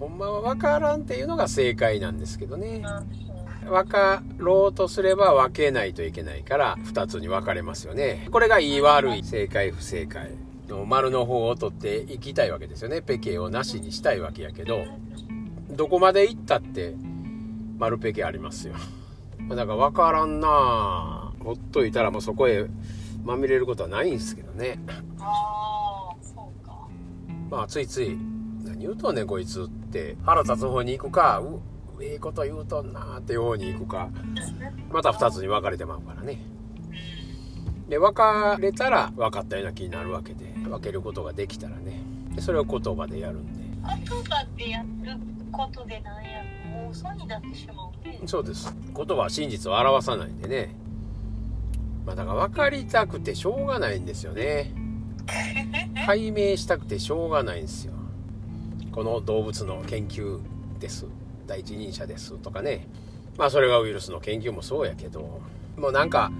ほんまは分からんっていうのが正解なんですけどね。分かろうとすれば分けないといけないから2つに分かれますよね。これがいい悪い、正解不正解の丸の方を取っていきたいわけですよね。ペケをなしにしたいわけやけど、どこまで行ったって丸ペケありますよ。だから分からんなほっといたらもうそこへまみれることはないんですけどね。ああそうかまあついつい何言うとんねんこいつって腹立つ方に行くかうええこと言うとんなーって方に行くか。また2つに分かれてまうからね。で分かれたら分かったような気になるわけで分けることができたらね。でそれを言葉でやるんで。言葉でやることでなんやもう嘘になってしまうね。そうです。言葉は真実を表さないんでね。まあだから分かりたくてしょうがないんですよね。解明したくてしょうがないんですよこの動物の研究です。第一人者ですとかね。まあそれがウイルスの研究もそうやけど。もうなんか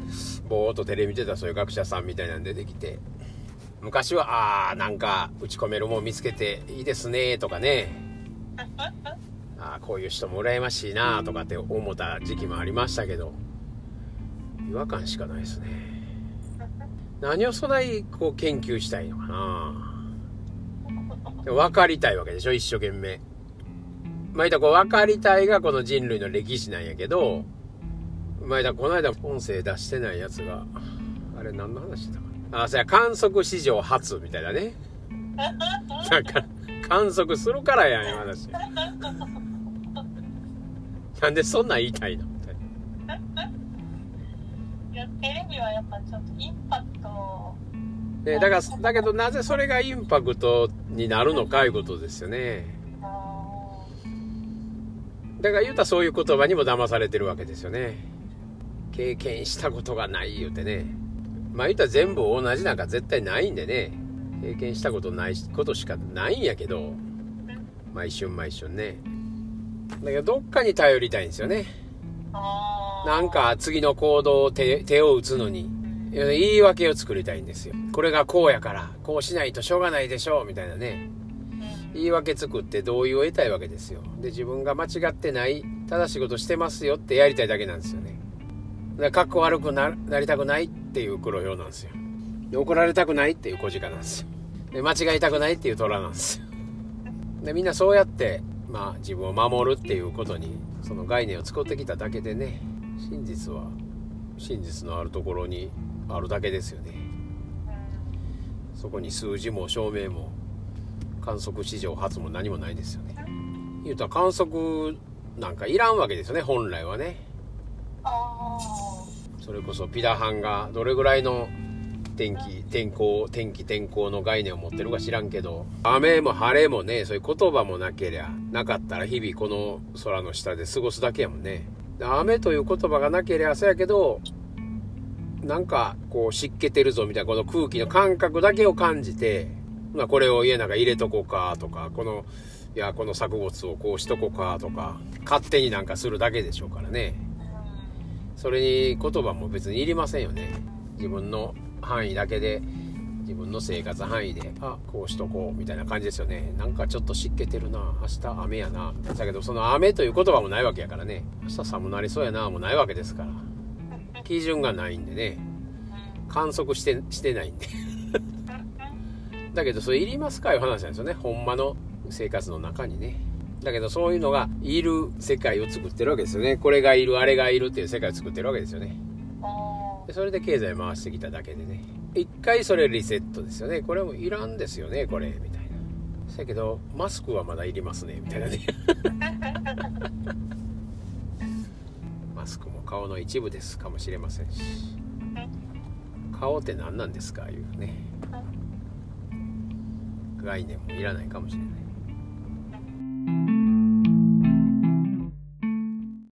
ぼーっとテレビ見てたそういう学者さんみたいなん出てきて。昔はああなんか打ち込めるもん見つけていいですねとかね。ああこういう人も羨ましいなとかって思った時期もありましたけど。違和感しかないですね。何をそないこう研究したいのかな分かりたいわけでしょ？一生懸命。まあ、いたこう分かりたいがこの人類の歴史なんやけどまあ、いたこの間音声出してないやつがあれ何の話だかな？あそや観測史上初みたいなね。なんか観測するからやん今話なんでそんなん言いたいの？みたいないやテレビはやっぱちょっとインパクトね、だからだけどなぜそれがインパクトになるのかいうことですよね。だから言うたらそういう言葉にも騙されてるわけですよね。経験したことがない言うてね。まあ言うたら全部同じなんか絶対ないんでね。経験したことないことしかないんやけど。まあ一瞬まあ一瞬ね。だけどどっかに頼りたいんですよね。なんか次の行動を手手を打つのに。言い訳を作りたいんですよ。これがこうやからこうしないとしょうがないでしょうみたいなね。言い訳作って同意を得たいわけですよ。で自分が間違ってない正しいことしてますよってやりたいだけなんですよね。でかっこ悪くなりたくないっていう黒表なんですよ。で怒られたくないっていう小鹿なんですよ。で間違いたくないっていう虎なんですよ。でみんなそうやってまあ自分を守るっていうことにその概念を作ってきただけでね真実は真実のあるところにあるだけですよね。そこに数字も証明も観測史上初も何もないですよね。言うたら観測なんかいらんわけですよね本来はね。それこそピダハンがどれぐらいの天気天候天気天候の概念を持ってるか知らんけど雨も晴れもねそういう言葉もなけりゃなかったら日々この空の下で過ごすだけやもんね。雨という言葉がなけりゃそうやけどなんかこう湿気てるぞみたいなこの空気の感覚だけを感じて、まあ、これを家なんか入れとこうかとかこのいやこの作物をこうしとこうかとか勝手になんかするだけでしょうからね。それに言葉も別にいりませんよね。自分の範囲だけで自分の生活範囲であこうしとこうみたいな感じですよね。なんかちょっと湿気てるな明日雨やなだけどその雨という言葉もないわけやからね。明日寒なりそうやなもないわけですから。基準がないんでね。観測してしてないんで。だけどそれいりますかいう話なんですよね。ほんまの生活の中にね。だけどそういうのがいる世界を作ってるわけですよね。これがいるあれがいるっていう世界を作ってるわけですよね。あでそれで経済回してきただけでね。一回それリセットですよね。これもいらんですよねこれみたいな。だけどマスクはまだいりますねみたいなね マスクも顔の一部ですかもしれませんし。顔って何なんですかいうね。概念もいらないかもしれない。